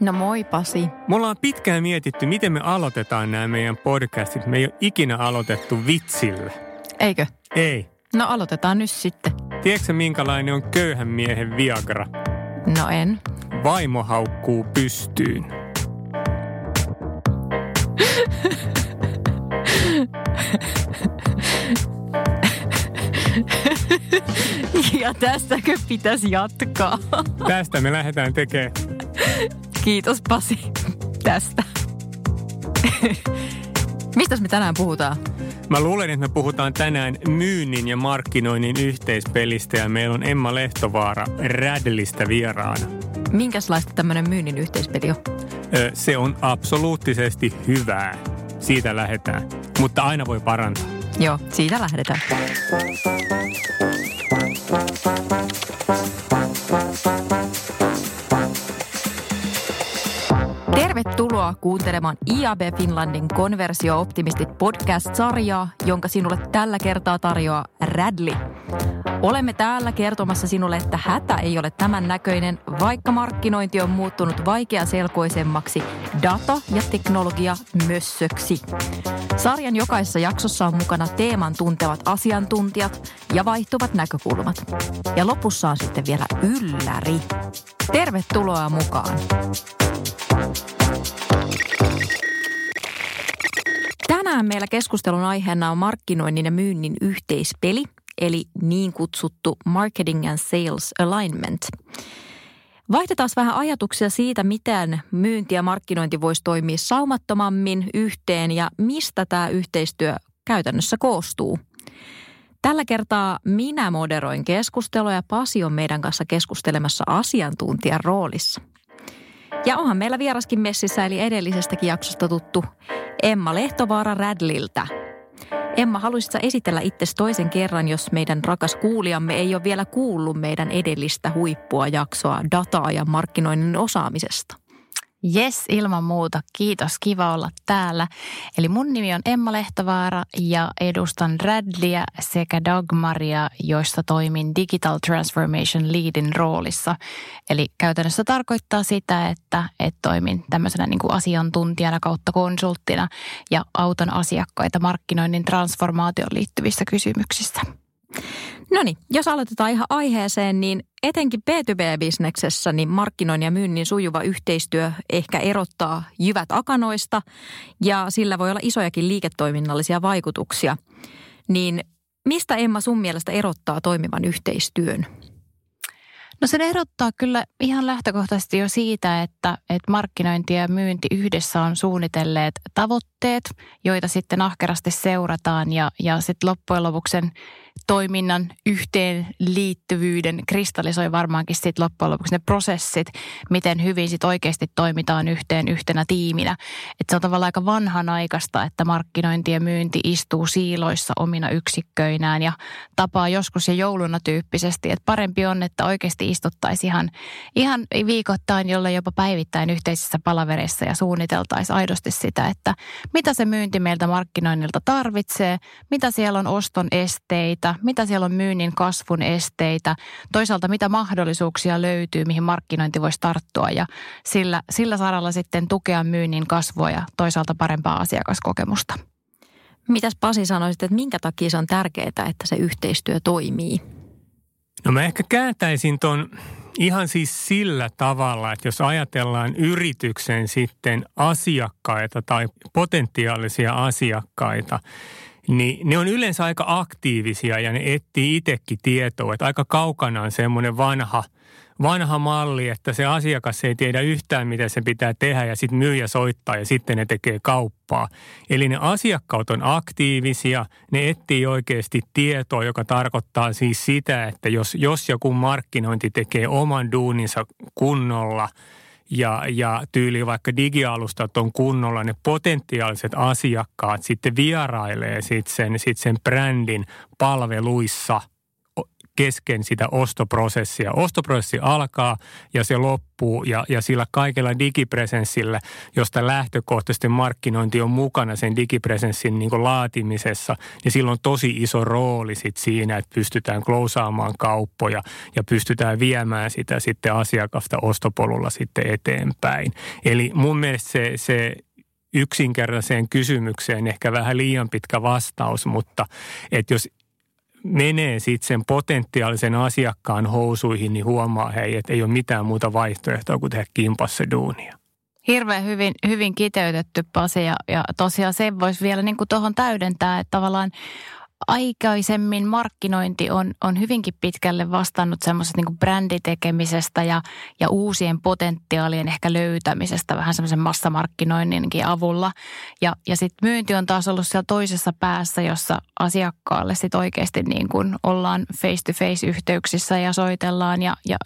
No moi Pasi. Me ollaan pitkään mietitty, miten me aloitetaan nämä meidän podcastit. Me ei ole ikinä aloitettu vitsillä. Eikö? Ei. No aloitetaan nyt sitten. Tiedätkö minkälainen on köyhän miehen Viagra? No en. Vaimo haukkuu pystyyn. Ja tästäkö pitäisi jatkaa? Tästä me lähdetään tekemään. Kiitos Pasi tästä. Mistäs me tänään puhutaan? Mä luulen, että me puhutaan tänään myynnin ja markkinoinnin yhteispelistä ja meillä on Emma Lehtovaara Rädlistä vieraana. Minkälaista tämmöinen myynnin yhteispeli on? Ö, se on absoluuttisesti hyvää. Siitä lähdetään. Mutta aina voi parantaa. Joo, siitä lähdetään. Tervetuloa kuuntelemaan IAB Finlandin Konversio-optimistit podcast-sarjaa, jonka sinulle tällä kertaa tarjoaa Radley. Olemme täällä kertomassa sinulle, että hätä ei ole tämän näköinen, vaikka markkinointi on muuttunut vaikeaselkoisemmaksi data- ja teknologia mössöksi. Sarjan jokaisessa jaksossa on mukana teeman tuntevat asiantuntijat ja vaihtuvat näkökulmat. Ja lopussa on sitten vielä ylläri. Tervetuloa mukaan! Tänään meillä keskustelun aiheena on markkinoinnin ja myynnin yhteispeli, eli niin kutsuttu Marketing and Sales Alignment. Vaihdetaan vähän ajatuksia siitä, miten myynti ja markkinointi voisi toimia saumattomammin yhteen ja mistä tämä yhteistyö käytännössä koostuu. Tällä kertaa minä moderoin keskustelua ja Pasi on meidän kanssa keskustelemassa asiantuntijan roolissa. Ja onhan meillä vieraskin messissä, eli edellisestäkin jaksosta tuttu Emma Lehtovaara Radliltä. Emma, haluaisitko esitellä itsesi toisen kerran, jos meidän rakas kuulijamme ei ole vielä kuullut meidän edellistä huippua jaksoa dataa ja markkinoinnin osaamisesta? Yes, ilman muuta. Kiitos, kiva olla täällä. Eli mun nimi on Emma Lehtovaara ja edustan Radlia sekä Dagmaria, joista toimin Digital Transformation Leadin roolissa. Eli käytännössä tarkoittaa sitä, että, että toimin tämmöisenä niin kuin asiantuntijana kautta konsulttina ja autan asiakkaita markkinoinnin transformaatioon liittyvissä kysymyksissä. No niin, jos aloitetaan ihan aiheeseen, niin etenkin B2B-bisneksessä niin markkinoinnin ja myynnin sujuva yhteistyö ehkä erottaa jyvät akanoista ja sillä voi olla isojakin liiketoiminnallisia vaikutuksia. Niin mistä Emma sun mielestä erottaa toimivan yhteistyön? No se erottaa kyllä ihan lähtökohtaisesti jo siitä, että, että markkinointi ja myynti yhdessä on suunnitelleet tavoitteet, joita sitten ahkerasti seurataan ja, ja sitten loppujen lopuksi sen toiminnan yhteenliittyvyyden kristallisoi varmaankin sitten loppujen lopuksi ne prosessit, miten hyvin sitten oikeasti toimitaan yhteen yhtenä tiiminä. Että se on tavallaan aika vanhanaikaista, että markkinointi ja myynti istuu siiloissa omina yksikköinään ja tapaa joskus ja jouluna tyyppisesti. Että parempi on, että oikeasti istuttaisiin ihan, ihan viikoittain, jolle jopa päivittäin yhteisissä palavereissa ja suunniteltaisiin aidosti sitä, että mitä se myynti meiltä markkinoinnilta tarvitsee, mitä siellä on oston esteitä, mitä siellä on myynnin kasvun esteitä, toisaalta mitä mahdollisuuksia löytyy, mihin markkinointi voisi tarttua ja sillä, sillä saralla sitten tukea myynnin kasvua ja toisaalta parempaa asiakaskokemusta. Mitäs Pasi sanoisit, että minkä takia se on tärkeää, että se yhteistyö toimii? No mä ehkä kääntäisin ton ihan siis sillä tavalla, että jos ajatellaan yrityksen sitten asiakkaita tai potentiaalisia asiakkaita, niin ne on yleensä aika aktiivisia ja ne etsii itsekin tietoa. Että aika kaukana on semmoinen vanha, vanha malli, että se asiakas ei tiedä yhtään, mitä se pitää tehdä ja sitten myyjä soittaa ja sitten ne tekee kauppaa. Eli ne asiakkaat on aktiivisia, ne etsii oikeasti tietoa, joka tarkoittaa siis sitä, että jos, jos joku markkinointi tekee oman duuninsa kunnolla – ja, ja tyyli vaikka digialustat on kunnolla, ne potentiaaliset asiakkaat sitten vierailee sitten sen, sit sen brändin palveluissa – kesken sitä ostoprosessia. Ostoprosessi alkaa ja se loppuu ja, ja sillä kaikella digipresenssillä, josta lähtökohtaisesti markkinointi on mukana sen digipresenssin niin laatimisessa, niin sillä on tosi iso rooli sit siinä, että pystytään klousaamaan kauppoja ja pystytään viemään sitä sitten asiakasta ostopolulla sitten eteenpäin. Eli mun mielestä se, se yksinkertaiseen kysymykseen ehkä vähän liian pitkä vastaus, mutta että jos menee sitten sen potentiaalisen asiakkaan housuihin, niin huomaa hei, että ei ole mitään muuta vaihtoehtoa kuin tehdä kimpassa duunia. Hirveän hyvin, hyvin kiteytetty Pasi ja, ja tosiaan sen voisi vielä niin tuohon täydentää, että tavallaan aikaisemmin markkinointi on, on hyvinkin pitkälle vastannut semmoisesta niin bränditekemisestä ja, ja uusien potentiaalien ehkä löytämisestä vähän semmoisen massamarkkinoinninkin avulla. Ja, ja sitten myynti on taas ollut siellä toisessa päässä, jossa asiakkaalle sitten oikeasti niin kuin ollaan face-to-face-yhteyksissä ja soitellaan ja, ja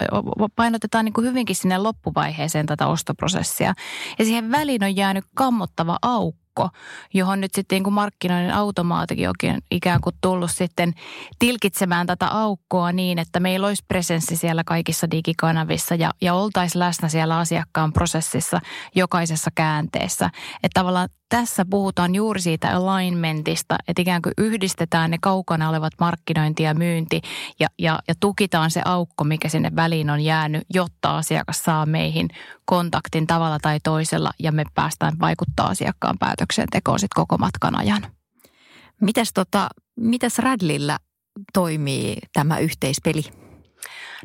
painotetaan niin kuin hyvinkin sinne loppuvaiheeseen tätä ostoprosessia. Ja siihen väliin on jäänyt kammottava aukko aukko, johon nyt sitten niin kuin markkinoinnin automaatikin onkin ikään kuin tullut sitten tilkitsemään tätä aukkoa niin, että meillä olisi presenssi siellä kaikissa digikanavissa ja, ja oltaisiin läsnä siellä asiakkaan prosessissa jokaisessa käänteessä. Että tavallaan tässä puhutaan juuri siitä alignmentista, että ikään kuin yhdistetään ne kaukana olevat markkinointi ja myynti ja, ja, ja tukitaan se aukko, mikä sinne väliin on jäänyt, jotta asiakas saa meihin kontaktin tavalla tai toisella ja me päästään vaikuttaa asiakkaan päätöksentekoon sitten koko matkan ajan. Mites, tota, mites Radlillä toimii tämä yhteispeli?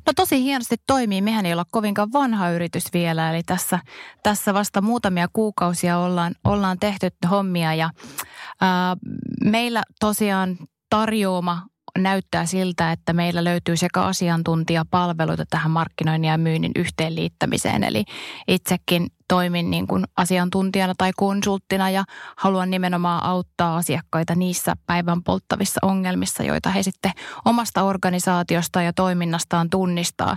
No tosi hienosti toimii. Mehän ei olla kovinkaan vanha yritys vielä, eli tässä, tässä vasta muutamia kuukausia ollaan, ollaan tehty hommia ja ää, meillä tosiaan tarjoama näyttää siltä, että meillä löytyy sekä asiantuntijapalveluita tähän markkinoinnin ja myynnin yhteenliittämiseen. Eli itsekin toimin niin kuin asiantuntijana tai konsulttina ja haluan nimenomaan auttaa asiakkaita niissä päivän polttavissa ongelmissa, joita he sitten omasta organisaatiosta ja toiminnastaan tunnistaa.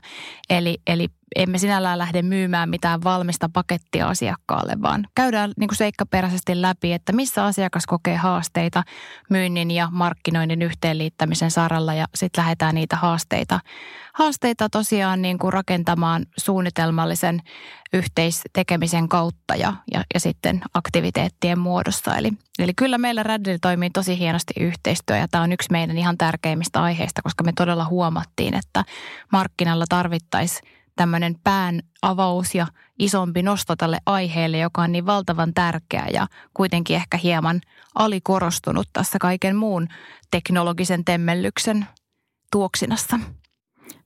Eli, eli emme sinällään lähde myymään mitään valmista pakettia asiakkaalle, vaan käydään niin kuin seikkaperäisesti läpi, että missä asiakas kokee haasteita myynnin ja markkinoinnin yhteenliittämisen saralla ja sitten lähdetään niitä haasteita, haasteita tosiaan niin kuin rakentamaan suunnitelmallisen yhteistekemisen kautta ja, ja, ja sitten aktiviteettien muodossa. Eli, eli kyllä meillä Raddle toimii tosi hienosti yhteistyö ja tämä on yksi meidän ihan tärkeimmistä aiheista, koska me todella huomattiin, että markkinalla tarvittaisiin tämmöinen pään avaus ja isompi nosto tälle aiheelle, joka on niin valtavan tärkeä ja kuitenkin ehkä hieman alikorostunut tässä kaiken muun teknologisen temmellyksen tuoksinassa.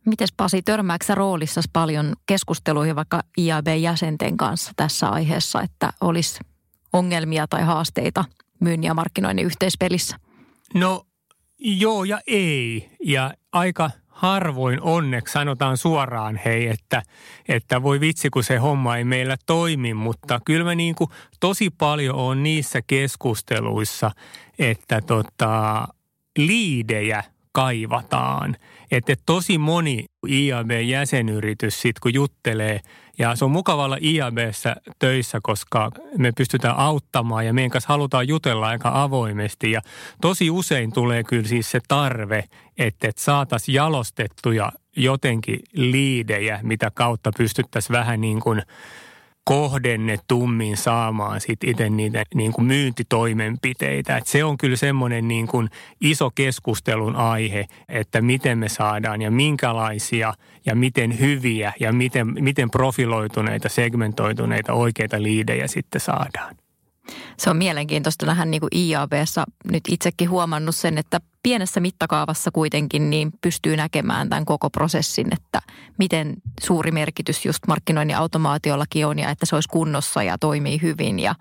Mites Pasi, törmääksä roolissa paljon keskusteluihin vaikka IAB-jäsenten kanssa tässä aiheessa, että olisi ongelmia tai haasteita myynnin ja markkinoinnin yhteispelissä? No joo ja ei. Ja aika harvoin onneksi sanotaan suoraan hei, että, että voi vitsi kun se homma ei meillä toimi, mutta kyllä mä niin kuin tosi paljon on niissä keskusteluissa, että tota, liidejä kaivataan. Että tosi moni IAB-jäsenyritys sitten kun juttelee, ja se on mukava olla IABssä töissä, koska me pystytään auttamaan ja meidän kanssa halutaan jutella aika avoimesti. Ja tosi usein tulee kyllä siis se tarve, että, että saataisiin jalostettuja jotenkin liidejä, mitä kautta pystyttäisiin vähän niin kuin – kohdennetummin saamaan sit itse niitä niin kuin myyntitoimenpiteitä. Et se on kyllä semmoinen niin kuin iso keskustelun aihe, että miten me saadaan ja minkälaisia ja miten hyviä ja miten, miten profiloituneita, segmentoituneita oikeita liidejä sitten saadaan. Se on mielenkiintoista nähdä niin kuin IABssa nyt itsekin huomannut sen, että pienessä mittakaavassa kuitenkin niin pystyy näkemään tämän koko prosessin, että miten suuri merkitys just markkinoinnin automaatiollakin on ja että se olisi kunnossa ja toimii hyvin ja,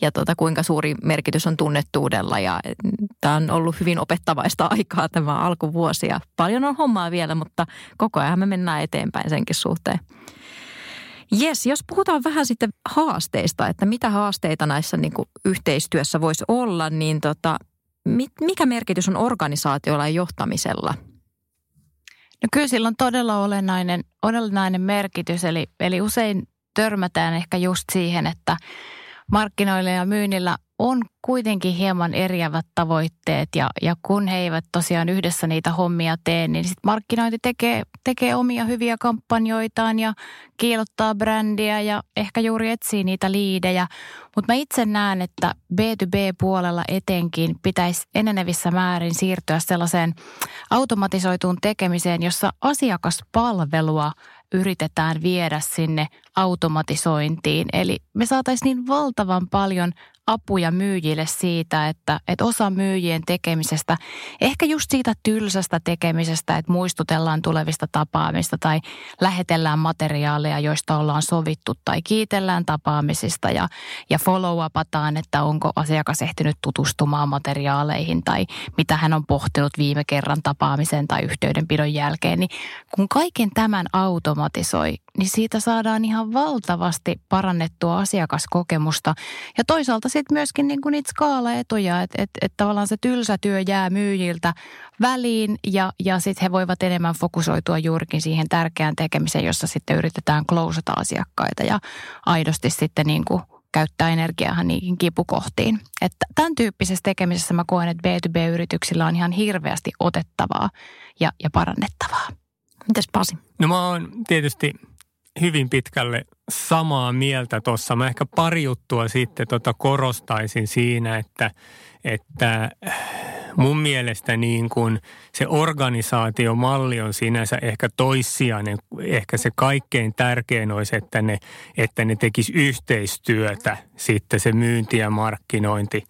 ja tota, kuinka suuri merkitys on tunnettuudella ja tämä on ollut hyvin opettavaista aikaa tämä alkuvuosi ja paljon on hommaa vielä, mutta koko ajan me mennään eteenpäin senkin suhteen. Jes, jos puhutaan vähän sitten haasteista, että mitä haasteita näissä niin kuin yhteistyössä voisi olla, niin tota, mikä merkitys on organisaatiolla ja johtamisella? No kyllä sillä on todella olennainen, olennainen merkitys, eli, eli usein törmätään ehkä just siihen, että markkinoilla ja myynnillä on kuitenkin hieman eriävät tavoitteet ja, ja kun he eivät tosiaan yhdessä niitä hommia tee, niin sitten markkinointi tekee, tekee omia hyviä kampanjoitaan ja kiilottaa brändiä ja ehkä juuri etsii niitä liidejä. Mutta mä itse näen, että B2B-puolella etenkin pitäisi enenevissä määrin siirtyä sellaiseen automatisoituun tekemiseen, jossa asiakaspalvelua yritetään viedä sinne automatisointiin. Eli me saataisiin niin valtavan paljon apuja myyjille siitä, että, että osa myyjien tekemisestä, ehkä just siitä tylsästä tekemisestä, että muistutellaan tulevista tapaamista tai lähetellään materiaaleja, joista ollaan sovittu tai kiitellään tapaamisista ja, ja follow-upataan, että onko asiakas ehtinyt tutustumaan materiaaleihin tai mitä hän on pohtinut viime kerran tapaamisen tai yhteydenpidon jälkeen. Niin kun kaiken tämän automatisoi, niin siitä saadaan ihan valtavasti parannettua asiakaskokemusta ja toisaalta sitten myöskin niin kuin niitä skaalaetuja, että et, et tavallaan se tylsä työ jää myyjiltä väliin ja, ja sitten he voivat enemmän fokusoitua juurikin siihen tärkeään tekemiseen, jossa sitten yritetään klousata asiakkaita ja aidosti sitten niin kuin käyttää energiaa niihin kipukohtiin. Että tämän tyyppisessä tekemisessä mä koen, että B2B-yrityksillä on ihan hirveästi otettavaa ja, ja parannettavaa. Mitäs Pasi? No mä oon tietysti hyvin pitkälle samaa mieltä tuossa. Mä ehkä pari juttua sitten tota korostaisin siinä, että, että mun mielestä niin kuin se organisaatiomalli on sinänsä ehkä toissijainen. Ehkä se kaikkein tärkein olisi, että ne, että ne tekisi yhteistyötä sitten se myynti ja markkinointi.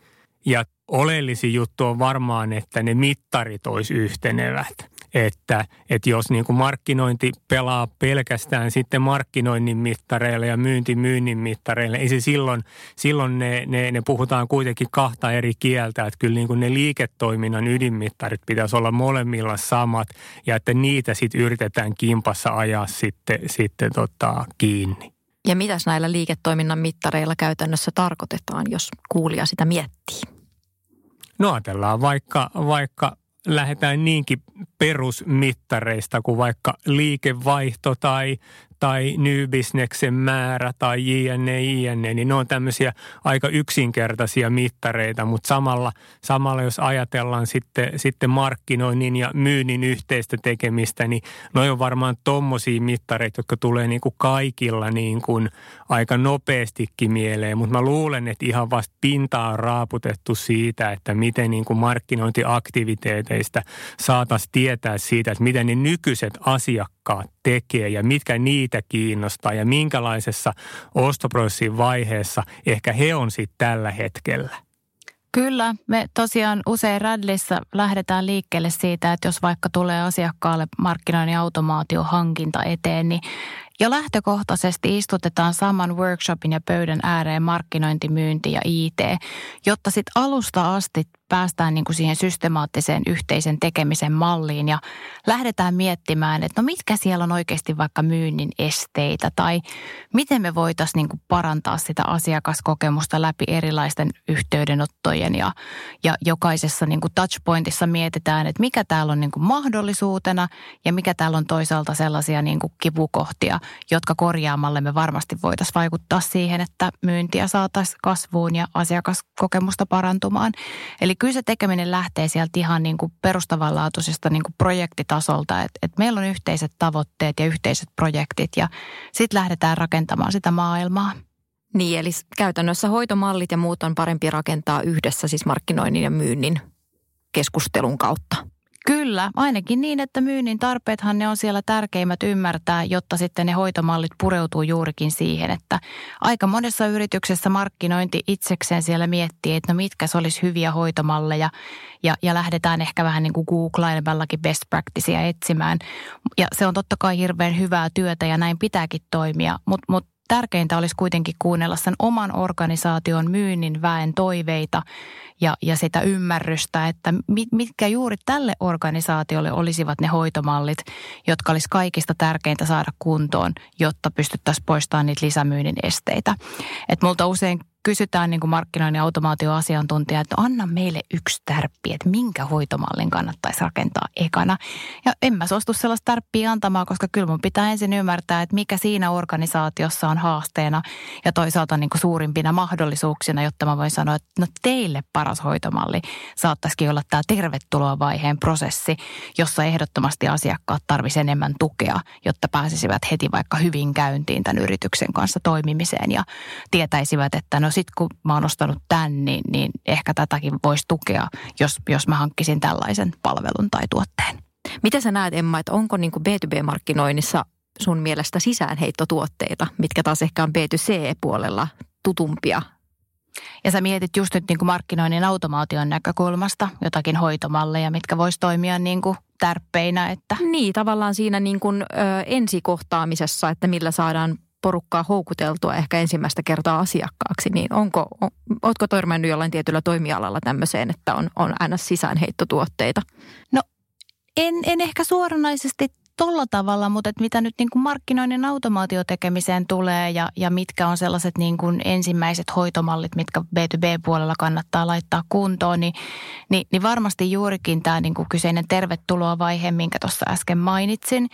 Ja oleellisin juttu on varmaan, että ne mittarit olisi yhtenevät että, että jos niin kuin markkinointi pelaa pelkästään sitten markkinoinnin mittareilla ja myynti myynnin mittareilla, ei se silloin, silloin ne, ne, ne puhutaan kuitenkin kahta eri kieltä, että kyllä niin kuin ne liiketoiminnan ydinmittarit pitäisi olla molemmilla samat ja että niitä sitten yritetään kimpassa ajaa sitten, sitten tota, kiinni. Ja mitäs näillä liiketoiminnan mittareilla käytännössä tarkoitetaan, jos kuulija sitä miettii? No ajatellaan vaikka, vaikka lähdetään niinkin perusmittareista kuin vaikka liikevaihto tai, tai nybisneksen määrä tai jne, jne, niin ne on tämmöisiä aika yksinkertaisia mittareita, mutta samalla, samalla jos ajatellaan sitten, sitten markkinoinnin ja myynnin yhteistä tekemistä, niin ne on varmaan tommosia mittareita, jotka tulee niin kuin kaikilla niin kuin aika nopeastikin mieleen, mutta mä luulen, että ihan vasta pinta on raaputettu siitä, että miten niin kuin markkinointiaktiviteeteista saataisiin tietää siitä, että miten ne nykyiset asiakkaat tekee ja mitkä niitä kiinnostaa ja minkälaisessa ostoprosessin vaiheessa ehkä he on sitten tällä hetkellä. Kyllä, me tosiaan usein Radlissa lähdetään liikkeelle siitä, että jos vaikka tulee asiakkaalle markkinoinnin automaatiohankinta eteen, niin jo lähtökohtaisesti istutetaan saman workshopin ja pöydän ääreen markkinointi, myynti ja IT, jotta sitten alusta asti päästään niin kuin siihen systemaattiseen yhteisen tekemisen malliin ja lähdetään miettimään, että no mitkä siellä on oikeasti vaikka myynnin esteitä tai miten me voitaisiin niin kuin parantaa sitä asiakaskokemusta läpi erilaisten yhteydenottojen ja, ja jokaisessa niin kuin touchpointissa mietitään, että mikä täällä on niin kuin mahdollisuutena ja mikä täällä on toisaalta sellaisia niin kuin kipukohtia, jotka korjaamalle me varmasti voitaisiin vaikuttaa siihen, että myyntiä saataisiin kasvuun ja asiakaskokemusta parantumaan. Eli kyllä se tekeminen lähtee sieltä ihan niin kuin perustavanlaatuisesta niin kuin projektitasolta, että, että meillä on yhteiset tavoitteet ja yhteiset projektit ja sitten lähdetään rakentamaan sitä maailmaa. Niin, eli käytännössä hoitomallit ja muut on parempi rakentaa yhdessä siis markkinoinnin ja myynnin keskustelun kautta. Kyllä, ainakin niin, että myynnin tarpeethan ne on siellä tärkeimmät ymmärtää, jotta sitten ne hoitomallit pureutuu juurikin siihen, että aika monessa yrityksessä markkinointi itsekseen siellä miettii, että no mitkä se olisi hyviä hoitomalleja ja, ja lähdetään ehkä vähän niin kuin googlailevallakin best practicea etsimään. Ja se on totta kai hirveän hyvää työtä ja näin pitääkin toimia, mutta mut tärkeintä olisi kuitenkin kuunnella sen oman organisaation myynnin väen toiveita ja, ja sitä ymmärrystä, että mitkä juuri tälle organisaatiolle olisivat ne hoitomallit, jotka olisi kaikista tärkeintä saada kuntoon, jotta pystyttäisiin poistamaan niitä lisämyynnin esteitä. Et multa usein kysytään niin kuin markkinoinnin automaatioasiantuntija, että anna meille yksi tärppi, että minkä hoitomallin kannattaisi rakentaa ekana. Ja en mä suostu sellaista tärppiä antamaan, koska kyllä mun pitää ensin ymmärtää, että mikä siinä organisaatiossa on haasteena ja toisaalta niin kuin suurimpina mahdollisuuksina, jotta mä voin sanoa, että no teille paras hoitomalli saattaisikin olla tämä tervetuloa vaiheen prosessi, jossa ehdottomasti asiakkaat tarvisivat enemmän tukea, jotta pääsisivät heti vaikka hyvin käyntiin tämän yrityksen kanssa toimimiseen ja tietäisivät, että no sit kun mä oon ostanut tämän, niin, niin ehkä tätäkin voisi tukea, jos, jos mä hankkisin tällaisen palvelun tai tuotteen. Mitä sä näet, Emma, että onko niin B2B-markkinoinnissa sun mielestä sisäänheittotuotteita, mitkä taas ehkä on B2C-puolella tutumpia ja sä mietit just nyt niin kuin markkinoinnin automaation näkökulmasta jotakin hoitomalleja, mitkä vois toimia niin kuin tärppeinä. Että... Niin, tavallaan siinä niin kuin, ö, ensikohtaamisessa, että millä saadaan porukkaa houkuteltua ehkä ensimmäistä kertaa asiakkaaksi, niin onko, on, ootko törmännyt jollain tietyllä toimialalla tämmöiseen, että on, on aina sisäänheittotuotteita? No en, en ehkä suoranaisesti tolla tavalla, mutta että mitä nyt niin kuin markkinoinnin automaatiotekemiseen tulee ja, ja mitkä on sellaiset niin kuin ensimmäiset hoitomallit, mitkä B2B-puolella kannattaa laittaa kuntoon, niin, niin, niin varmasti juurikin tämä niin kuin kyseinen tervetuloa vaihe, minkä tuossa äsken mainitsin.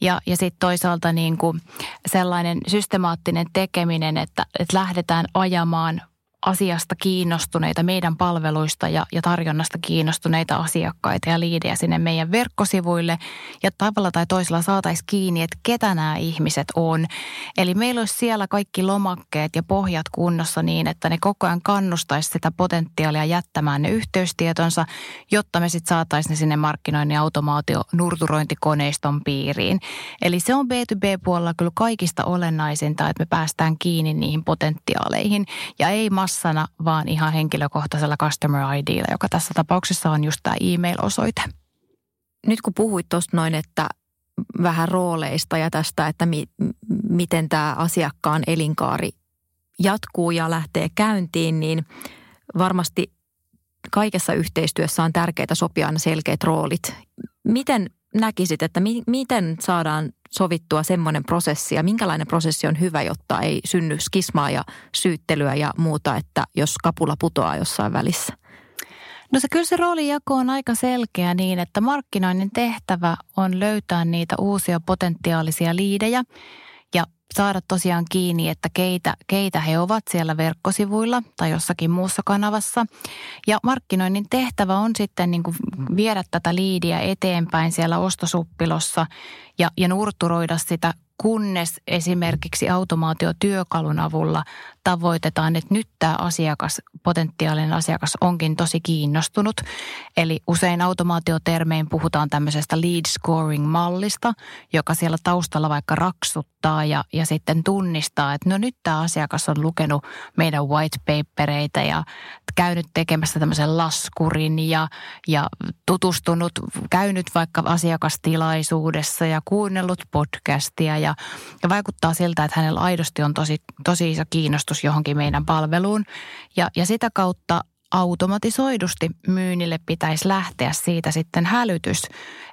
Ja, ja sitten toisaalta niin kuin sellainen systemaattinen tekeminen, että, että lähdetään ajamaan asiasta kiinnostuneita, meidän palveluista ja, ja tarjonnasta kiinnostuneita asiakkaita ja liidejä sinne meidän verkkosivuille. Ja tavalla tai toisella saataisiin kiinni, että ketä nämä ihmiset on. Eli meillä olisi siellä kaikki lomakkeet ja pohjat kunnossa niin, että ne koko ajan kannustaisi sitä potentiaalia jättämään ne yhteystietonsa, jotta me sitten saataisiin ne sinne markkinoinnin automaatio nurturointikoneiston piiriin. Eli se on B2B-puolella kyllä kaikista olennaisinta, että me päästään kiinni niihin potentiaaleihin ja ei mas massana, vaan ihan henkilökohtaisella customer IDllä, joka tässä tapauksessa on just tämä e-mail-osoite. Nyt kun puhuit tuosta noin, että vähän rooleista ja tästä, että mi- miten tämä asiakkaan elinkaari jatkuu ja lähtee käyntiin, niin varmasti kaikessa yhteistyössä on tärkeää sopia aina selkeät roolit. Miten näkisit, että mi- miten saadaan sovittua semmoinen prosessi ja minkälainen prosessi on hyvä, jotta ei synny skismaa ja syyttelyä ja muuta, että jos kapula putoaa jossain välissä? No se kyllä se roolijako on aika selkeä niin, että markkinoinnin tehtävä on löytää niitä uusia potentiaalisia liidejä ja saada tosiaan kiinni, että keitä, keitä he ovat siellä verkkosivuilla tai jossakin muussa kanavassa. Ja markkinoinnin tehtävä on sitten niin kuin viedä tätä liidiä eteenpäin siellä ostosuppilossa ja, ja nurturoida sitä kunnes esimerkiksi automaatiotyökalun avulla tavoitetaan, että nyt tämä asiakas, potentiaalinen asiakas onkin tosi kiinnostunut. Eli usein automaatiotermein puhutaan tämmöisestä lead scoring-mallista, joka siellä taustalla vaikka raksuttaa ja, ja sitten tunnistaa, että no nyt tämä asiakas on lukenut meidän white papereita ja käynyt tekemässä tämmöisen laskurin ja, ja tutustunut, käynyt vaikka asiakastilaisuudessa ja kuunnellut podcastia ja, ja vaikuttaa siltä, että hänellä aidosti on tosi, tosi iso kiinnostus johonkin meidän palveluun. Ja, ja sitä kautta automatisoidusti myynnille pitäisi lähteä siitä sitten hälytys,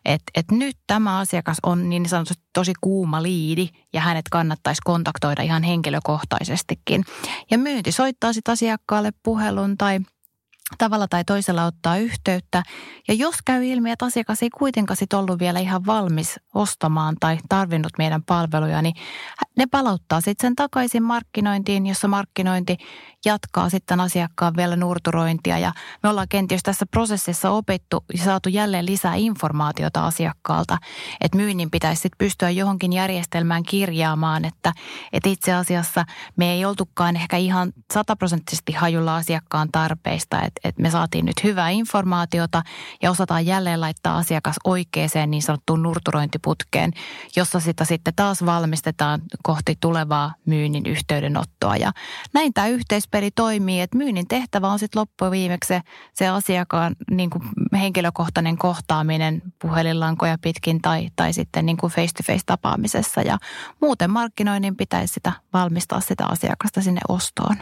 että, että nyt tämä asiakas on niin sanotusti tosi kuuma liidi ja hänet kannattaisi kontaktoida ihan henkilökohtaisestikin. Ja myynti soittaa sitten asiakkaalle puhelun tai tavalla tai toisella ottaa yhteyttä. Ja jos käy ilmi, että asiakas ei kuitenkaan sit ollut vielä ihan valmis ostamaan tai tarvinnut meidän palveluja, niin ne palauttaa sitten sen takaisin markkinointiin, jossa markkinointi jatkaa sitten asiakkaan vielä nurturointia. Ja me ollaan kenties tässä prosessissa opittu ja saatu jälleen lisää informaatiota asiakkaalta, että myynnin pitäisi sitten pystyä johonkin järjestelmään kirjaamaan, että, että itse asiassa me ei oltukaan ehkä ihan sataprosenttisesti hajulla asiakkaan tarpeista, että, että me saatiin nyt hyvää informaatiota ja osataan jälleen laittaa asiakas oikeaan niin sanottuun nurturointiputkeen, jossa sitä sitten taas valmistetaan kohti tulevaa myynnin yhteydenottoa. Ja näin tämä yhteispeli toimii, että myynnin tehtävä on sitten loppujen viimeksi se, se asiakkaan niin kuin henkilökohtainen kohtaaminen puhelinlankoja pitkin tai, tai sitten niin kuin face-to-face tapaamisessa. Ja muuten markkinoinnin pitäisi sitä valmistaa sitä asiakasta sinne ostoon.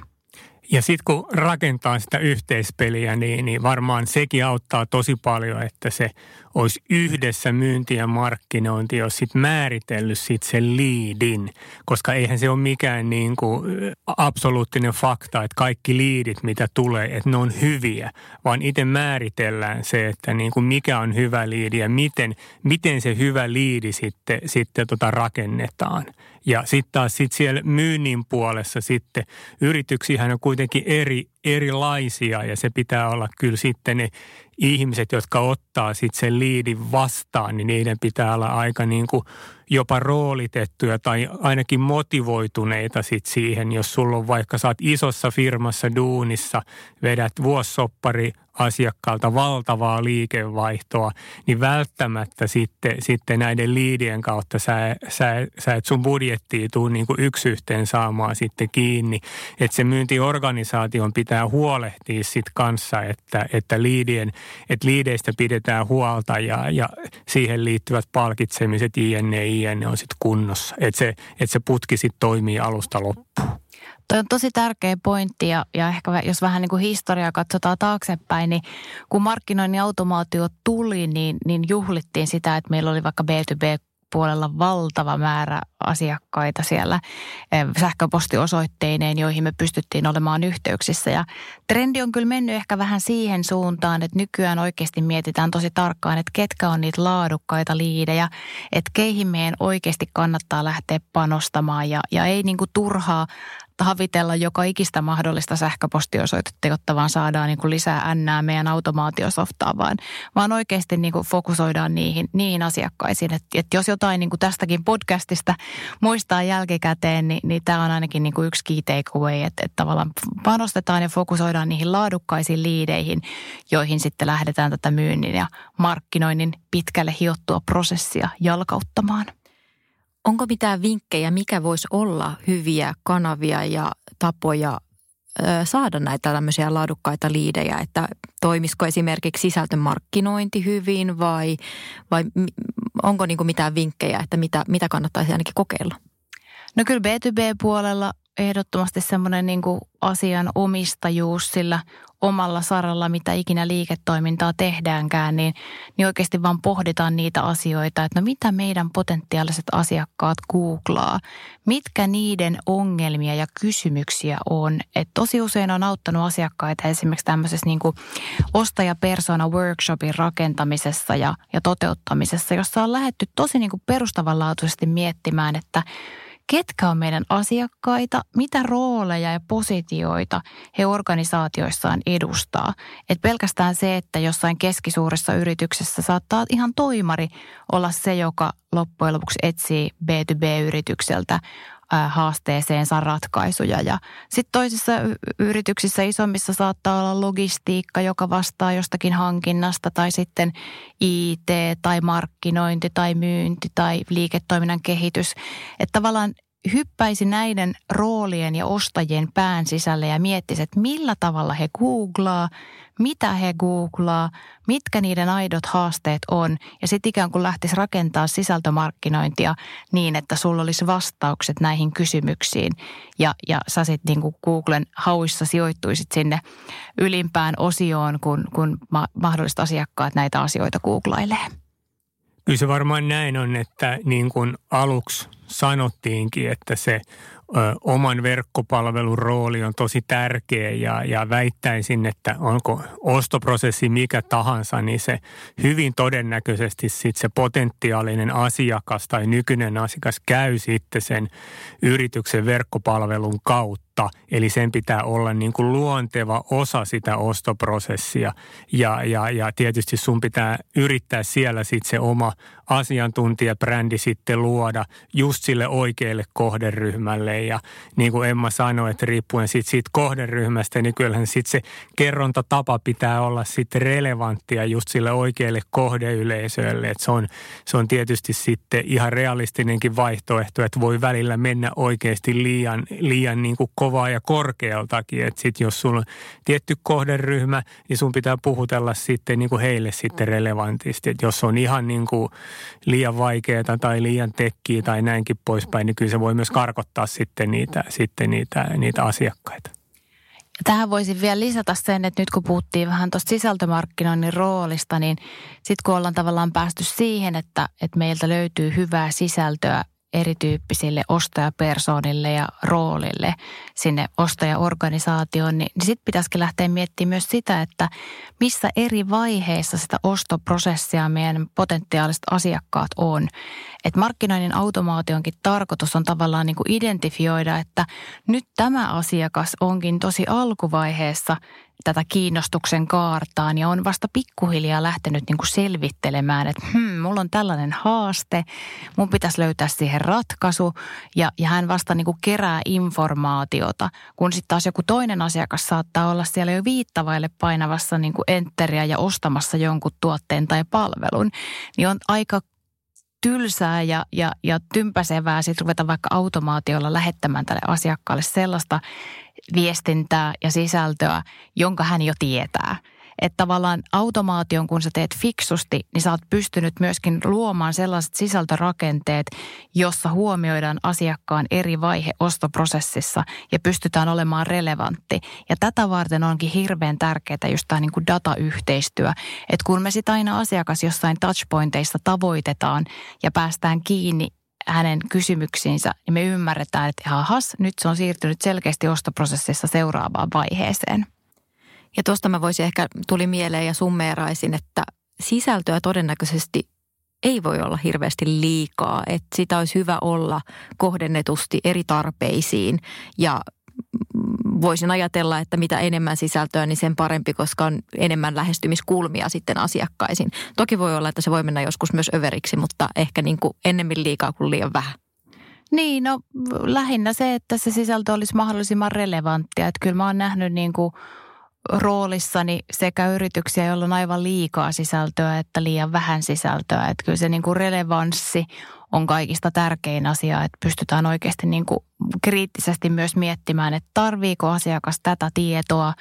Ja sitten kun rakentaa sitä yhteispeliä, niin, niin varmaan sekin auttaa tosi paljon, että se olisi yhdessä myynti ja markkinointi, jos sitten määritellyt sit sen liidin, koska eihän se ole mikään niin kuin absoluuttinen fakta, että kaikki liidit, mitä tulee, että ne on hyviä, vaan itse määritellään se, että niin kuin mikä on hyvä liidi ja miten, miten se hyvä liidi sitten, sitten tota rakennetaan. Ja sitten taas sit siellä myynnin puolessa sitten yrityksiähän on kuitenkin eri, erilaisia ja se pitää olla kyllä sitten ne ihmiset, jotka ottaa sitten sen liidin vastaan, niin niiden pitää olla aika niin kuin jopa roolitettuja tai ainakin motivoituneita sit siihen, jos sulla on vaikka oot isossa firmassa duunissa, vedät vuossoppari asiakkaalta valtavaa liikevaihtoa, niin välttämättä sitten, sitten näiden liidien kautta sä, sä, sä et sun budjettiin tuu niin kuin yksi yhteen saamaan sitten kiinni. Että se myyntiorganisaation pitää huolehtia sitten kanssa, että, että, liidien, että liideistä pidetään huolta ja, ja siihen liittyvät palkitsemiset, jne, jne on sitten kunnossa. Että se, että se putki sitten toimii alusta loppuun. Toi on tosi tärkeä pointti ja, ja ehkä jos vähän niin kuin historiaa katsotaan taaksepäin, niin kun markkinoinnin automaatio tuli, niin, niin juhlittiin sitä, että meillä oli vaikka B2B puolella valtava määrä asiakkaita siellä eh, sähköpostiosoitteineen, joihin me pystyttiin olemaan yhteyksissä. Ja trendi on kyllä mennyt ehkä vähän siihen suuntaan, että nykyään oikeasti mietitään tosi tarkkaan, että ketkä on niitä laadukkaita liidejä, että keihin meidän oikeasti kannattaa lähteä panostamaan ja, ja ei niin kuin turhaa havitella joka ikistä mahdollista sähköpostiosoitetta, jotta vaan saadaan niin kuin lisää ännää meidän automaatiosoftaan, vaan, vaan oikeasti niin kuin fokusoidaan niihin, niihin asiakkaisiin. Että et jos jotain niin kuin tästäkin podcastista muistaa jälkikäteen, niin, niin tämä on ainakin niin kuin yksi key takeaway, että, että tavallaan panostetaan ja fokusoidaan niihin laadukkaisiin liideihin, joihin sitten lähdetään tätä myynnin ja markkinoinnin pitkälle hiottua prosessia jalkauttamaan. Onko mitään vinkkejä, mikä voisi olla hyviä kanavia ja tapoja saada näitä tämmöisiä laadukkaita liidejä, että toimisiko esimerkiksi sisältömarkkinointi hyvin vai, vai onko niin mitään vinkkejä, että mitä, mitä kannattaisi ainakin kokeilla? No kyllä B2B-puolella ehdottomasti semmoinen niin asian omistajuus sillä omalla saralla, mitä ikinä liiketoimintaa tehdäänkään, niin, niin oikeasti vaan pohditaan niitä asioita, että no mitä meidän potentiaaliset asiakkaat googlaa, mitkä niiden ongelmia ja kysymyksiä on. Et tosi usein on auttanut asiakkaita esimerkiksi tämmöisessä niin ostajapersona workshopin rakentamisessa ja, ja toteuttamisessa, jossa on lähetty tosi niin perustavanlaatuisesti miettimään, että – ketkä on meidän asiakkaita, mitä rooleja ja positioita he organisaatioissaan edustaa. Et pelkästään se, että jossain keskisuuressa yrityksessä saattaa ihan toimari olla se, joka loppujen lopuksi etsii B2B-yritykseltä haasteeseensa ratkaisuja. Ja sitten toisissa yrityksissä isommissa saattaa olla logistiikka, joka vastaa jostakin hankinnasta tai sitten IT tai markkinointi tai myynti tai liiketoiminnan kehitys. Että tavallaan hyppäisi näiden roolien ja ostajien pään sisälle ja miettisi, että millä tavalla he googlaa, mitä he googlaa, mitkä niiden aidot haasteet on. Ja sitten ikään kuin lähtisi rakentaa sisältömarkkinointia niin, että sulla olisi vastaukset näihin kysymyksiin. Ja, ja sä sitten niin kuin Googlen hauissa sijoittuisit sinne ylimpään osioon, kun, kun mahdolliset asiakkaat näitä asioita googlailee. Kyllä se varmaan näin on, että niin kuin aluksi sanottiinkin, että se ö, oman verkkopalvelun rooli on tosi tärkeä ja, ja väittäisin, että onko ostoprosessi mikä tahansa, niin se hyvin todennäköisesti sitten se potentiaalinen asiakas tai nykyinen asiakas käy sitten sen yrityksen verkkopalvelun kautta kautta, eli sen pitää olla niin kuin luonteva osa sitä ostoprosessia. Ja, ja, ja tietysti sun pitää yrittää siellä sitten se oma asiantuntijabrändi sitten luoda just sille oikealle kohderyhmälle. Ja niin kuin Emma sanoi, että riippuen siitä, siitä kohderyhmästä, niin kyllähän sitten se kerrontatapa pitää olla sitten relevanttia just sille oikealle kohdeyleisölle. Se, on, se on tietysti sitten ihan realistinenkin vaihtoehto, että voi välillä mennä oikeasti liian, liian niin kuin kovaa ja korkealtakin. Että sitten jos sulla on tietty kohderyhmä, niin sun pitää puhutella sitten niin kuin heille sitten relevantisti. Että jos on ihan niin kuin liian vaikeaa tai liian tekkiä tai näinkin poispäin, niin kyllä se voi myös karkottaa sitten niitä, sitten niitä, niitä asiakkaita. Tähän voisin vielä lisätä sen, että nyt kun puhuttiin vähän tuosta sisältömarkkinoinnin roolista, niin sitten kun ollaan tavallaan päästy siihen, että, että meiltä löytyy hyvää sisältöä erityyppisille ostajapersoonille ja roolille sinne ostajaorganisaatioon, niin, niin sitten pitäisikin lähteä miettimään myös sitä, että missä eri vaiheissa sitä ostoprosessia meidän potentiaaliset asiakkaat on. Et markkinoinnin automaationkin tarkoitus on tavallaan niin kuin identifioida, että nyt tämä asiakas onkin tosi alkuvaiheessa tätä kiinnostuksen kaartaan ja on vasta pikkuhiljaa lähtenyt niin kuin selvittelemään, että hmm, mulla on tällainen haaste, mun pitäisi löytää siihen ratkaisu. Ja, ja hän vasta niin kuin kerää informaatiota, kun sitten taas joku toinen asiakas saattaa olla siellä jo viittavaille painavassa niin kuin enteriä ja ostamassa jonkun tuotteen tai palvelun, niin on aika tylsää ja, ja, ja tympäsevää sitten ruveta vaikka automaatiolla lähettämään tälle asiakkaalle sellaista viestintää ja sisältöä, jonka hän jo tietää – että tavallaan automaation, kun sä teet fiksusti, niin sä oot pystynyt myöskin luomaan sellaiset sisältörakenteet, jossa huomioidaan asiakkaan eri vaihe ostoprosessissa ja pystytään olemaan relevantti. Ja tätä varten onkin hirveän tärkeää just tämä niin kuin datayhteistyö, että kun me sitä aina asiakas jossain touchpointeissa tavoitetaan ja päästään kiinni hänen kysymyksiinsä, niin me ymmärretään, että ahas, nyt se on siirtynyt selkeästi ostoprosessissa seuraavaan vaiheeseen. Ja tuosta mä voisin ehkä, tuli mieleen ja summeeraisin, että sisältöä todennäköisesti ei voi olla hirveästi liikaa. Että sitä olisi hyvä olla kohdennetusti eri tarpeisiin ja voisin ajatella, että mitä enemmän sisältöä, niin sen parempi, koska on enemmän lähestymiskulmia sitten asiakkaisiin. Toki voi olla, että se voi mennä joskus myös överiksi, mutta ehkä niin kuin ennemmin liikaa kuin liian vähän. Niin, no lähinnä se, että se sisältö olisi mahdollisimman relevanttia. Että kyllä mä oon nähnyt niin kuin roolissani sekä yrityksiä, joilla on aivan liikaa sisältöä että liian vähän sisältöä. Että kyllä se niin kuin relevanssi on kaikista tärkein asia, että pystytään oikeasti niin kuin kriittisesti myös miettimään, että tarviiko asiakas tätä tietoa,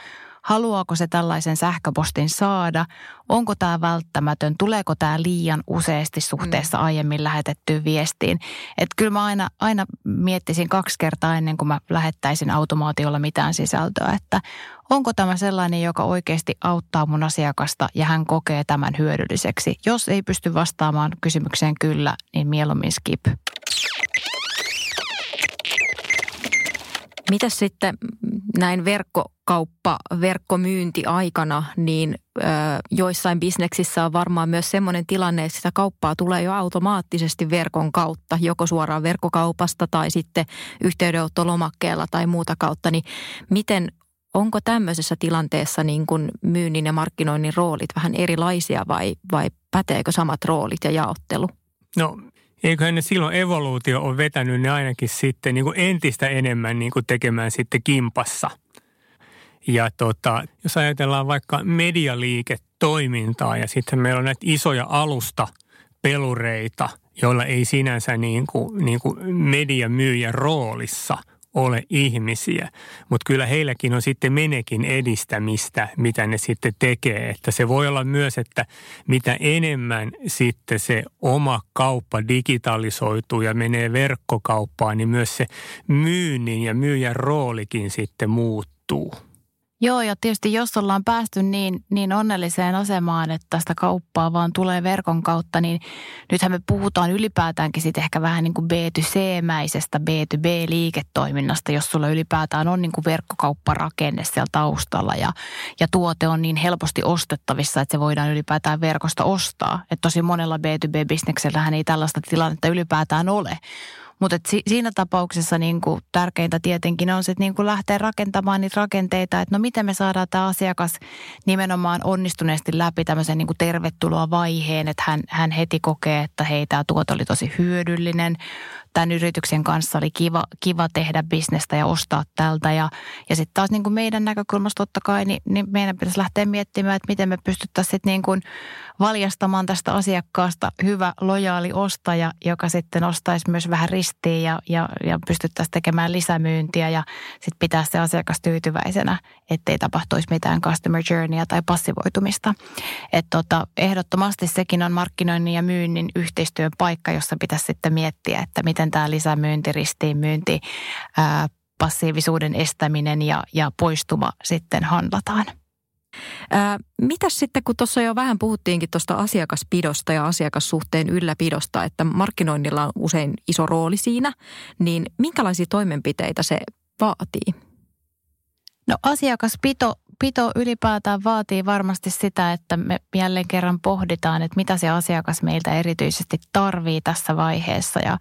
haluaako se tällaisen sähköpostin saada, onko tämä välttämätön, tuleeko tämä liian useasti suhteessa mm. aiemmin lähetettyyn viestiin. Että kyllä mä aina, aina miettisin kaksi kertaa ennen kuin mä lähettäisin automaatiolla mitään sisältöä, että onko tämä sellainen, joka oikeasti auttaa mun asiakasta ja hän kokee tämän hyödylliseksi. Jos ei pysty vastaamaan kysymykseen kyllä, niin mieluummin skip. Mitä sitten näin verkkokauppa, verkkomyynti aikana, niin ö, joissain bisneksissä on varmaan myös semmoinen tilanne, että sitä kauppaa tulee jo automaattisesti verkon kautta, joko suoraan verkkokaupasta tai sitten yhteydenottolomakkeella tai muuta kautta, niin miten onko tämmöisessä tilanteessa niin kuin myynnin ja markkinoinnin roolit vähän erilaisia vai, vai päteekö samat roolit ja jaottelu? No eiköhän ne silloin evoluutio on vetänyt ne ainakin sitten niin kuin entistä enemmän niin kuin tekemään sitten kimpassa. Ja tota, jos ajatellaan vaikka medialiiketoimintaa ja sitten meillä on näitä isoja alusta pelureita, joilla ei sinänsä niin kuin, niin kuin mediamyyjän roolissa – ole ihmisiä. Mutta kyllä heilläkin on sitten menekin edistämistä, mitä ne sitten tekee. Että se voi olla myös, että mitä enemmän sitten se oma kauppa digitalisoituu ja menee verkkokauppaan, niin myös se myynnin ja myyjän roolikin sitten muuttuu. Joo, ja tietysti jos ollaan päästy niin, niin onnelliseen asemaan, että tästä kauppaa vaan tulee verkon kautta, niin nythän me puhutaan ylipäätäänkin sitten ehkä vähän niin kuin B2C-mäisestä B2B-liiketoiminnasta, jos sulla ylipäätään on niin kuin verkkokaupparakenne siellä taustalla ja, ja tuote on niin helposti ostettavissa, että se voidaan ylipäätään verkosta ostaa. Että tosi monella B2B-bisneksellähän ei tällaista tilannetta ylipäätään ole. Mutta si- siinä tapauksessa niin kuin tärkeintä tietenkin on sitten niin kuin lähteä rakentamaan niitä rakenteita, että no miten me saadaan tämä asiakas nimenomaan onnistuneesti läpi tämmöisen niin kuin tervetuloa vaiheen, että hän, hän heti kokee, että hei tämä tuote oli tosi hyödyllinen, tämän yrityksen kanssa oli kiva, kiva tehdä bisnestä ja ostaa tältä. Ja, ja sitten taas niin kuin meidän näkökulmasta totta kai, niin, niin meidän pitäisi lähteä miettimään, että miten me pystyttäisiin niin kuin valjastamaan tästä asiakkaasta hyvä, lojaali ostaja, joka sitten ostaisi myös vähän ristiin ja, ja, ja pystyttäisiin tekemään lisämyyntiä ja sitten pitää se asiakas tyytyväisenä, ettei tapahtuisi mitään customer journeyä tai passivoitumista. Että tota, ehdottomasti sekin on markkinoinnin ja myynnin yhteistyön paikka, jossa pitäisi sitten miettiä, että miten tämä lisämyynti, ristiinmyynti, ää, passiivisuuden estäminen ja, ja poistuma sitten handlataan. Ää, mitäs sitten, kun tuossa jo vähän puhuttiinkin tuosta asiakaspidosta ja asiakassuhteen ylläpidosta, että markkinoinnilla on usein iso rooli siinä, niin minkälaisia toimenpiteitä se vaatii? No asiakaspito pito ylipäätään vaatii varmasti sitä, että me jälleen kerran pohditaan, että mitä se asiakas meiltä erityisesti tarvii tässä vaiheessa ja,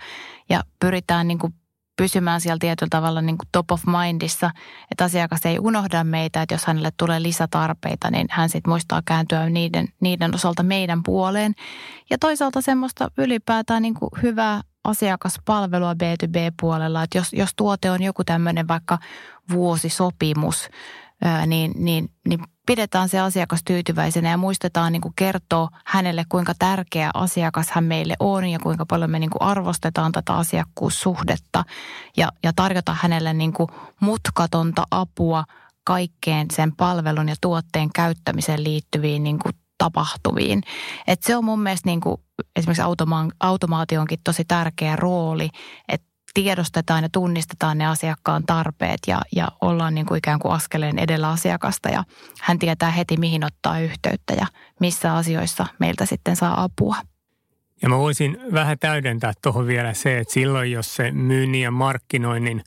ja pyritään niin kuin pysymään siellä tietyllä tavalla niin kuin top of mindissa, että asiakas ei unohda meitä, että jos hänelle tulee lisätarpeita, niin hän sitten muistaa kääntyä niiden, niiden osalta meidän puoleen. Ja toisaalta semmoista ylipäätään niin kuin hyvää asiakaspalvelua B2B-puolella, että jos, jos tuote on joku tämmöinen vaikka vuosisopimus, niin, niin, niin pidetään se asiakas tyytyväisenä ja muistetaan niin kuin kertoa hänelle, kuinka tärkeä asiakas hän meille on ja kuinka paljon me niin kuin arvostetaan tätä asiakkuussuhdetta ja, ja tarjota hänelle niin kuin mutkatonta apua kaikkeen sen palvelun ja tuotteen käyttämiseen liittyviin niin kuin tapahtuviin. Et se on mun mielestä niin kuin esimerkiksi automa- automaationkin tosi tärkeä rooli, että tiedostetaan ja tunnistetaan ne asiakkaan tarpeet ja, ja ollaan niin kuin ikään kuin askeleen edellä asiakasta ja hän tietää heti mihin ottaa yhteyttä ja missä asioissa meiltä sitten saa apua. Ja mä voisin vähän täydentää tuohon vielä se, että silloin jos se myynnin ja markkinoinnin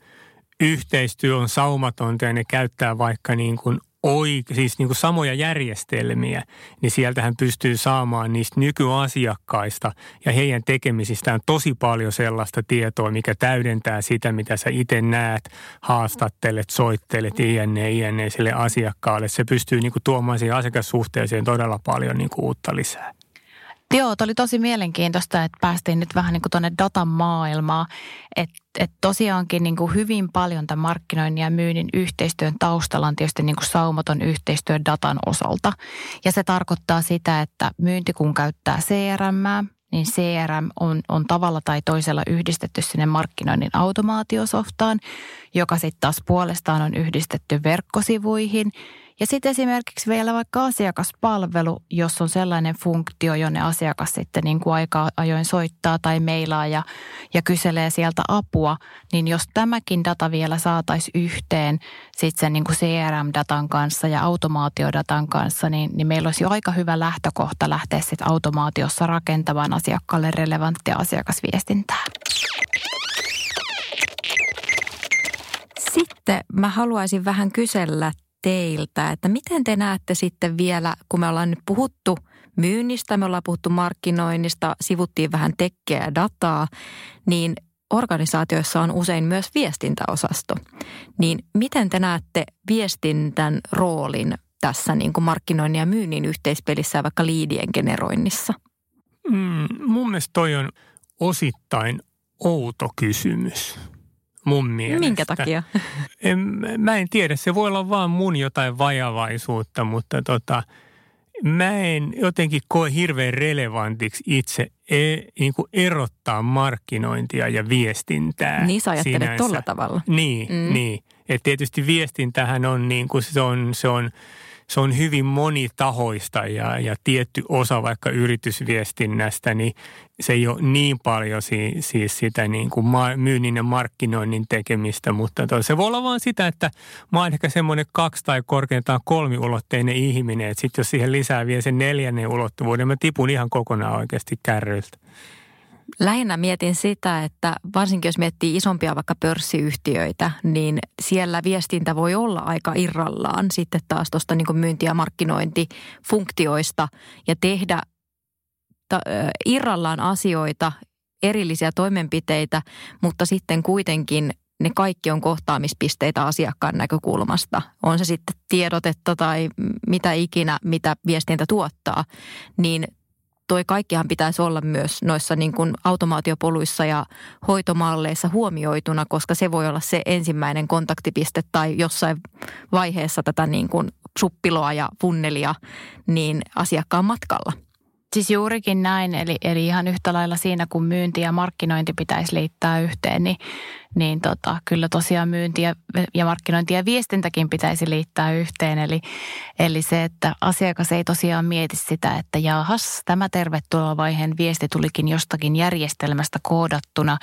yhteistyö on saumatonta ja ne käyttää vaikka niin kuin oike, siis niin kuin samoja järjestelmiä, niin sieltähän pystyy saamaan niistä nykyasiakkaista ja heidän tekemisistään tosi paljon sellaista tietoa, mikä täydentää sitä, mitä sä itse näet, haastattelet, soittelet, iänne, iänne sille asiakkaalle. Se pystyy niin kuin tuomaan siihen asiakassuhteeseen todella paljon niin kuin uutta lisää. Joo, oli tosi mielenkiintoista, että päästiin nyt vähän niin kuin tuonne datan maailmaan. Että et tosiaankin niin kuin hyvin paljon tämän markkinoinnin ja myynnin yhteistyön taustalla on tietysti niin kuin saumaton yhteistyö datan osalta. Ja se tarkoittaa sitä, että myynti kun käyttää CRM, niin CRM on, on tavalla tai toisella yhdistetty sinne markkinoinnin automaatiosoftaan, joka sitten taas puolestaan on yhdistetty verkkosivuihin – ja sitten esimerkiksi vielä vaikka asiakaspalvelu, jos on sellainen funktio, jonne asiakas sitten niin kuin aika ajoin soittaa tai meilaa ja, ja kyselee sieltä apua, niin jos tämäkin data vielä saataisiin yhteen sitten sen niin kuin CRM-datan kanssa ja automaatiodatan kanssa, niin, niin meillä olisi jo aika hyvä lähtökohta lähteä sitten automaatiossa rakentamaan asiakkaalle relevanttia asiakasviestintää. Sitten mä haluaisin vähän kysellä teiltä, että miten te näette sitten vielä, kun me ollaan nyt puhuttu myynnistä, me ollaan puhuttu markkinoinnista, sivuttiin vähän tekkeä dataa, niin organisaatioissa on usein myös viestintäosasto. Niin miten te näette viestintän roolin tässä niin kuin markkinoinnin ja myynnin yhteispelissä ja vaikka liidien generoinnissa? Mm, mun mielestä toi on osittain outo kysymys mun mielestä. Minkä takia? En, mä en tiedä, se voi olla vaan mun jotain vajavaisuutta, mutta tota, mä en jotenkin koe hirveän relevantiksi itse e, niin kuin erottaa markkinointia ja viestintää. Niin sä ajattelet tuolla tavalla. Niin, mm. niin. Et tietysti viestintähän on niin kuin se on, se on – se on hyvin monitahoista ja, ja tietty osa vaikka yritysviestinnästä, niin se ei ole niin paljon si, siis sitä niin kuin myynnin ja markkinoinnin tekemistä, mutta to, se voi olla vaan sitä, että mä oon ehkä semmoinen kaksi tai korkeintaan kolmiulotteinen ihminen, että sitten jos siihen lisää vielä sen neljännen ulottuvuuden, mä tipun ihan kokonaan oikeasti kärryiltä. Lähinnä mietin sitä, että varsinkin jos miettii isompia vaikka pörssiyhtiöitä, niin siellä viestintä voi olla aika irrallaan sitten taas tuosta niin myynti- ja markkinointifunktioista ja tehdä ta, irrallaan asioita, erillisiä toimenpiteitä, mutta sitten kuitenkin ne kaikki on kohtaamispisteitä asiakkaan näkökulmasta. On se sitten tiedotetta tai mitä ikinä, mitä viestintä tuottaa, niin toi kaikkihan pitäisi olla myös noissa niin kuin automaatiopoluissa ja hoitomalleissa huomioituna, koska se voi olla se ensimmäinen kontaktipiste tai jossain vaiheessa tätä niin kuin suppiloa ja funnelia niin asiakkaan matkalla. Siis juurikin näin, eli, eli ihan yhtä lailla siinä, kun myynti ja markkinointi pitäisi liittää yhteen, niin, niin tota, kyllä tosiaan myynti ja, ja markkinointi ja viestintäkin pitäisi liittää yhteen. Eli, eli se, että asiakas ei tosiaan mieti sitä, että jahas, tämä tervetuloa vaiheen viesti tulikin jostakin järjestelmästä koodattuna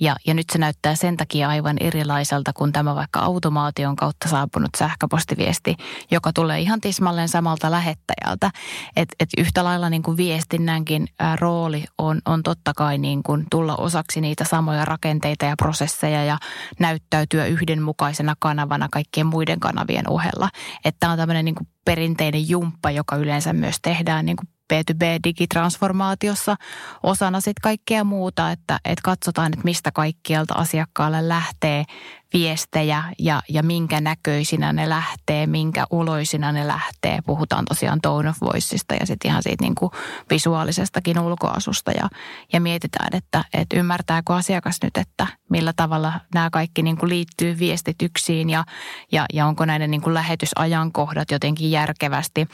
ja, ja nyt se näyttää sen takia aivan erilaiselta kuin tämä vaikka automaation kautta saapunut sähköpostiviesti, joka tulee ihan tismalleen samalta lähettäjältä. Että et yhtä lailla niin kuin viestinnänkin rooli on, on totta kai niin kuin tulla osaksi niitä samoja rakenteita ja prosesseja ja näyttäytyä yhdenmukaisena kanavana kaikkien muiden kanavien ohella. Että tämä on tämmöinen niin kuin perinteinen jumppa, joka yleensä myös tehdään niin kuin B2B-digitransformaatiossa osana sitten kaikkea muuta, että, että katsotaan, että mistä kaikkialta asiakkaalle lähtee viestejä ja, ja minkä näköisinä ne lähtee, minkä uloisina ne lähtee. Puhutaan tosiaan tone of voiceista ja sitten ihan siitä niin kuin visuaalisestakin ulkoasusta ja, ja mietitään, että, että ymmärtääkö asiakas nyt, että millä tavalla nämä kaikki niin kuin liittyy viestityksiin ja, ja, ja onko näiden niin kuin lähetysajankohdat jotenkin järkevästi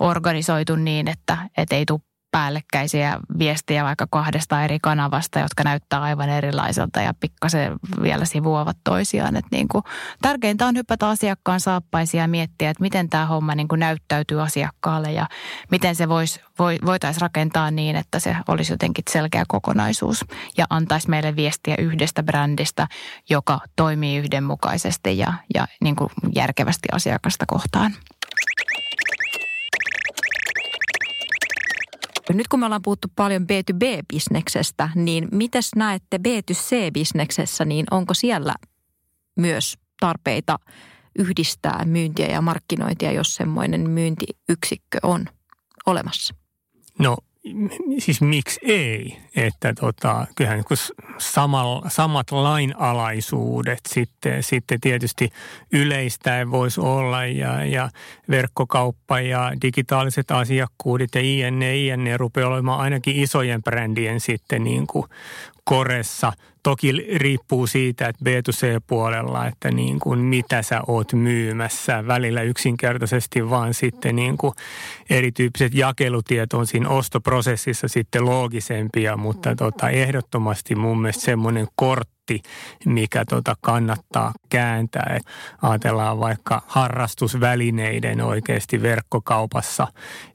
organisoitu niin, että, että ei tule päällekkäisiä viestejä vaikka kahdesta eri kanavasta, jotka näyttää aivan erilaiselta ja pikkasen vielä sivuavat toisiaan. Et niin kuin, tärkeintä on hypätä asiakkaan saappaisia ja miettiä, että miten tämä homma niin kuin näyttäytyy asiakkaalle ja miten se vois, voi, voitaisiin rakentaa niin, että se olisi jotenkin selkeä kokonaisuus ja antaisi meille viestiä yhdestä brändistä, joka toimii yhdenmukaisesti ja, ja niin kuin järkevästi asiakasta kohtaan. Nyt kun me ollaan puhuttu paljon B2B-bisneksestä, niin mitäs näette B2C-bisneksessä, niin onko siellä myös tarpeita yhdistää myyntiä ja markkinointia, jos semmoinen myyntiyksikkö on olemassa? No siis miksi ei? Että tota, kyllähän niin samal, samat lainalaisuudet sitten, sitten tietysti yleistä voisi olla ja, ja verkkokauppa ja digitaaliset asiakkuudet ja INE, INE rupeaa olemaan ainakin isojen brändien sitten niin kuin koressa. Toki riippuu siitä, että B2C-puolella, että niin kuin mitä sä oot myymässä. Välillä yksinkertaisesti vaan sitten niin kuin erityyppiset jakelutiet on siinä ostoprosessissa sitten loogisempia, mutta tota, ehdottomasti mun mielestä semmoinen kortti pointti, mikä tota kannattaa kääntää. Et ajatellaan vaikka harrastusvälineiden oikeasti verkkokaupassa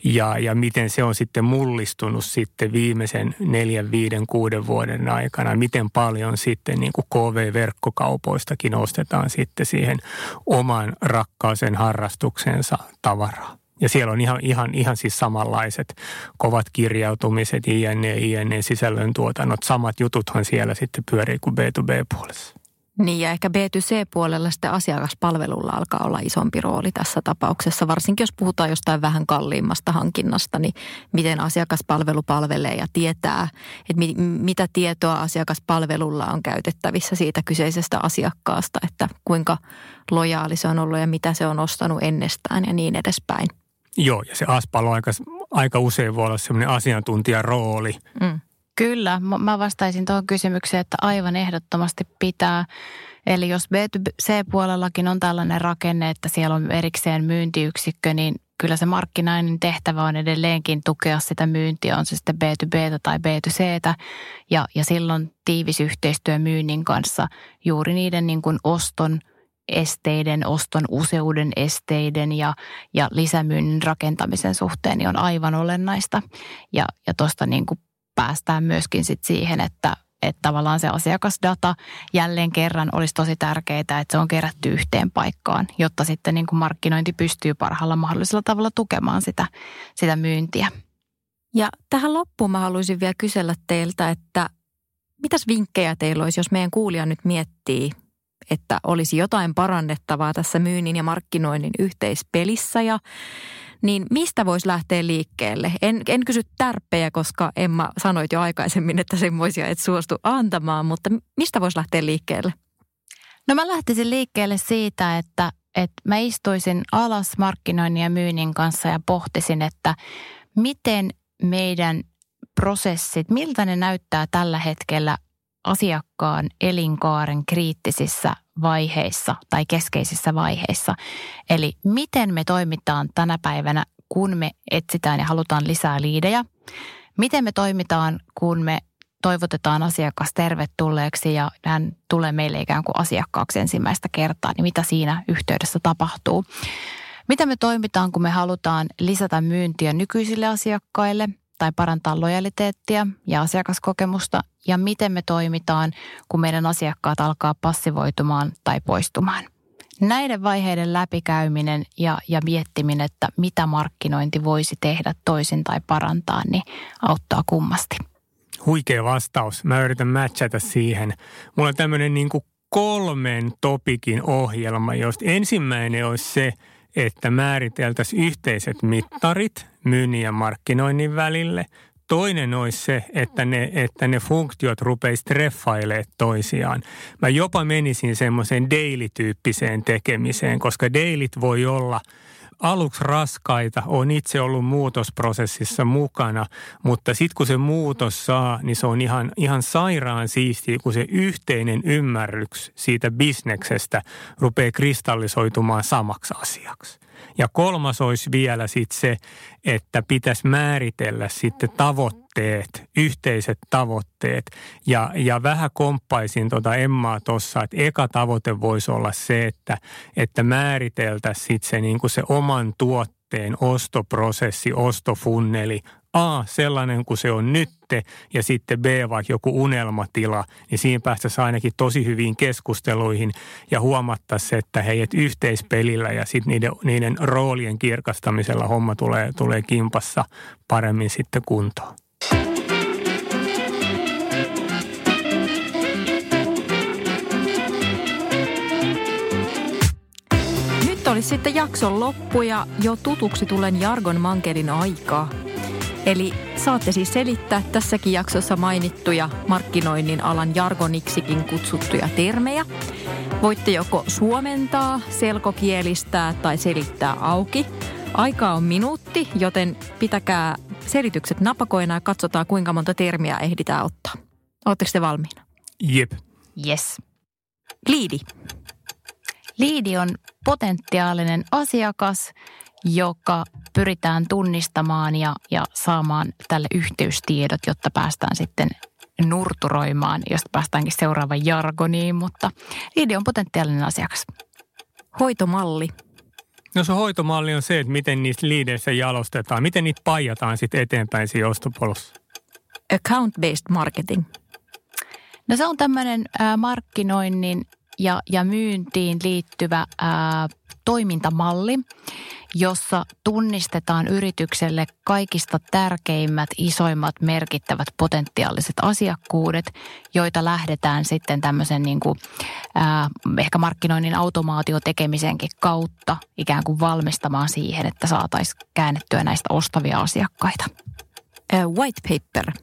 ja, ja miten se on sitten mullistunut sitten viimeisen neljän, viiden, kuuden vuoden aikana. Miten paljon sitten niin kuin KV-verkkokaupoistakin ostetaan sitten siihen oman rakkaaseen harrastuksensa tavaraa. Ja siellä on ihan, ihan, ihan siis samanlaiset kovat kirjautumiset, INE, INE, sisällön tuotannot. Samat jututhan siellä sitten pyörii kuin B2B-puolessa. Niin ja ehkä B2C-puolella sitten asiakaspalvelulla alkaa olla isompi rooli tässä tapauksessa. Varsinkin jos puhutaan jostain vähän kalliimmasta hankinnasta, niin miten asiakaspalvelu palvelee ja tietää, että mi- mitä tietoa asiakaspalvelulla on käytettävissä siitä kyseisestä asiakkaasta, että kuinka lojaali se on ollut ja mitä se on ostanut ennestään ja niin edespäin. Joo, ja se Aspalo aika, aika usein voi olla semmoinen asiantuntijarooli. Mm. Kyllä, mä vastaisin tuohon kysymykseen, että aivan ehdottomasti pitää. Eli jos B2C-puolellakin on tällainen rakenne, että siellä on erikseen myyntiyksikkö, niin kyllä se markkinainen tehtävä on edelleenkin tukea sitä myyntiä, on se sitten B2B tai B2C. Ja, ja silloin tiivis yhteistyö myynnin kanssa juuri niiden niin kuin oston – esteiden, oston useuden esteiden ja, ja lisämyynnin rakentamisen suhteen niin on aivan olennaista. Ja, ja tuosta niin kuin päästään myöskin sit siihen, että, että tavallaan se asiakasdata jälleen kerran olisi tosi tärkeää, että se on kerätty yhteen paikkaan, jotta sitten niin kuin markkinointi pystyy parhaalla mahdollisella tavalla tukemaan sitä, sitä myyntiä. Ja tähän loppuun mä haluaisin vielä kysellä teiltä, että mitäs vinkkejä teillä olisi, jos meidän kuulija nyt miettii että olisi jotain parannettavaa tässä myynnin ja markkinoinnin yhteispelissä ja niin mistä voisi lähteä liikkeelle? En, en kysy tärppejä, koska Emma sanoit jo aikaisemmin, että semmoisia et suostu antamaan, mutta mistä voisi lähteä liikkeelle? No mä lähtisin liikkeelle siitä, että, että mä istuisin alas markkinoinnin ja myynnin kanssa ja pohtisin, että miten meidän prosessit, miltä ne näyttää tällä hetkellä asiakkaan elinkaaren kriittisissä vaiheissa tai keskeisissä vaiheissa. Eli miten me toimitaan tänä päivänä, kun me etsitään ja halutaan lisää liidejä. Miten me toimitaan, kun me toivotetaan asiakas tervetulleeksi ja hän tulee meille ikään kuin asiakkaaksi ensimmäistä kertaa, niin mitä siinä yhteydessä tapahtuu? Miten me toimitaan, kun me halutaan lisätä myyntiä nykyisille asiakkaille tai parantaa lojaliteettia ja asiakaskokemusta? Ja miten me toimitaan, kun meidän asiakkaat alkaa passivoitumaan tai poistumaan? Näiden vaiheiden läpikäyminen ja, ja miettiminen, että mitä markkinointi voisi tehdä toisin tai parantaa, niin auttaa kummasti. Huikea vastaus. Mä yritän matchata siihen. Mulla on tämmöinen niin kolmen topikin ohjelma, josta ensimmäinen olisi se, että määriteltäisiin yhteiset mittarit myynnin ja markkinoinnin välille. Toinen olisi se, että ne, että ne funktiot rupeisi treffailemaan toisiaan. Mä jopa menisin semmoiseen daily-tyyppiseen tekemiseen, koska dailit voi olla – aluksi raskaita, on itse ollut muutosprosessissa mukana, mutta sitten kun se muutos saa, niin se on ihan, ihan sairaan siistiä, kun se yhteinen ymmärryks siitä bisneksestä rupeaa kristallisoitumaan samaksi asiaksi. Ja kolmas olisi vielä sitten se, että pitäisi määritellä sitten tavoitteet, yhteiset tavoitteet. Ja, ja vähän komppaisin tuota Emmaa tuossa, että eka tavoite voisi olla se, että, että määriteltäisiin sitten se, niin se oman tuotteen ostoprosessi, ostofunneli, A, sellainen kuin se on nytte, ja sitten B, vaikka joku unelmatila, niin siinä päästäisiin ainakin tosi hyviin keskusteluihin ja huomattaisiin, että hei, et yhteispelillä ja sitten niiden, niiden roolien kirkastamisella homma tulee, tulee kimpassa paremmin sitten kuntoon. Nyt olisi sitten jakson loppu ja jo tutuksi tulen Jargon Mankelin aikaa. Eli saatte siis selittää tässäkin jaksossa mainittuja markkinoinnin alan jargoniksikin kutsuttuja termejä. Voitte joko suomentaa, selkokielistää tai selittää auki. Aika on minuutti, joten pitäkää selitykset napakoina ja katsotaan kuinka monta termiä ehditään ottaa. Oletteko te valmiina? Jep. Yes. Liidi. Liidi on potentiaalinen asiakas, joka pyritään tunnistamaan ja, ja saamaan tälle yhteystiedot, jotta päästään sitten nurturoimaan, josta päästäänkin seuraavaan jargoniin, mutta liidi on potentiaalinen asiakas. Hoitomalli. No se hoitomalli on se, että miten niistä liideissä jalostetaan, miten niitä paijataan sitten eteenpäin siinä ostopolussa. Account-based marketing. No se on tämmöinen markkinoinnin ja, ja myyntiin liittyvä ää, toimintamalli, jossa tunnistetaan yritykselle kaikista tärkeimmät, isoimmat, merkittävät potentiaaliset asiakkuudet, joita lähdetään sitten tämmöisen niin kuin, ää, ehkä markkinoinnin automaatiotekemisenkin kautta ikään kuin valmistamaan siihen, että saataisiin käännettyä näistä ostavia asiakkaita. White paper.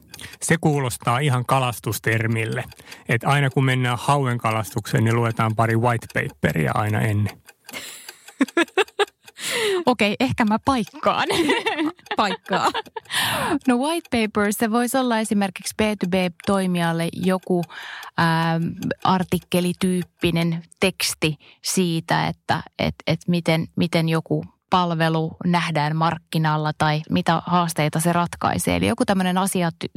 Se kuulostaa ihan kalastustermille. Että aina kun mennään hauen kalastukseen, niin luetaan pari white paperia aina ennen. Okei, okay, ehkä mä paikkaan. Paikkaa. No white paper, se voisi olla esimerkiksi B2B-toimijalle joku ää, artikkelityyppinen teksti siitä, että et, et miten, miten joku palvelu nähdään markkinalla tai mitä haasteita se ratkaisee. Eli joku tämmöinen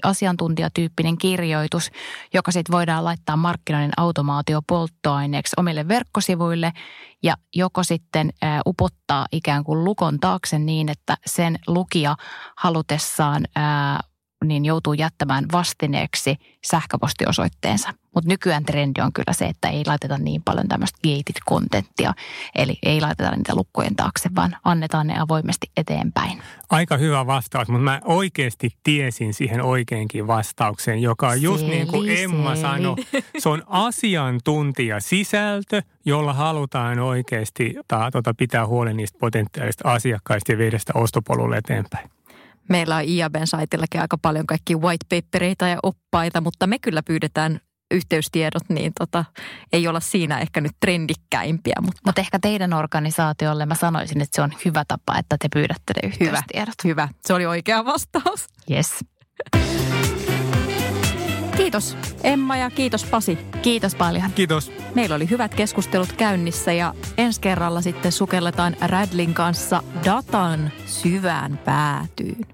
asiantuntijatyyppinen kirjoitus, joka sitten voidaan laittaa markkinoinnin automaatio polttoaineeksi omille verkkosivuille ja joko sitten upottaa ikään kuin lukon taakse niin, että sen lukija halutessaan niin joutuu jättämään vastineeksi sähköpostiosoitteensa. Mutta nykyään trendi on kyllä se, että ei laiteta niin paljon tämmöistä gated contenttia, eli ei laiteta niitä lukkojen taakse, vaan annetaan ne avoimesti eteenpäin. Aika hyvä vastaus, mutta mä oikeasti tiesin siihen oikeinkin vastaukseen, joka on just niin kuin Emma sanoi. Se on asiantuntija sisältö, jolla halutaan oikeasti ta, tota, pitää huolen niistä potentiaalista asiakkaista ja viedä sitä ostopolulle eteenpäin. Meillä on IABn saitillakin aika paljon kaikki white papereita ja oppaita, mutta me kyllä pyydetään yhteystiedot, niin tota, ei olla siinä ehkä nyt trendikkäimpiä. Mutta Mut ehkä teidän organisaatiolle mä sanoisin, että se on hyvä tapa, että te pyydätte ne yhteystiedot. Hyvä, hyvä. se oli oikea vastaus. Yes. Kiitos Emma ja kiitos Pasi. Kiitos paljon. Kiitos. Meillä oli hyvät keskustelut käynnissä ja ensi kerralla sitten sukelletaan Radlin kanssa datan syvään päätyyn.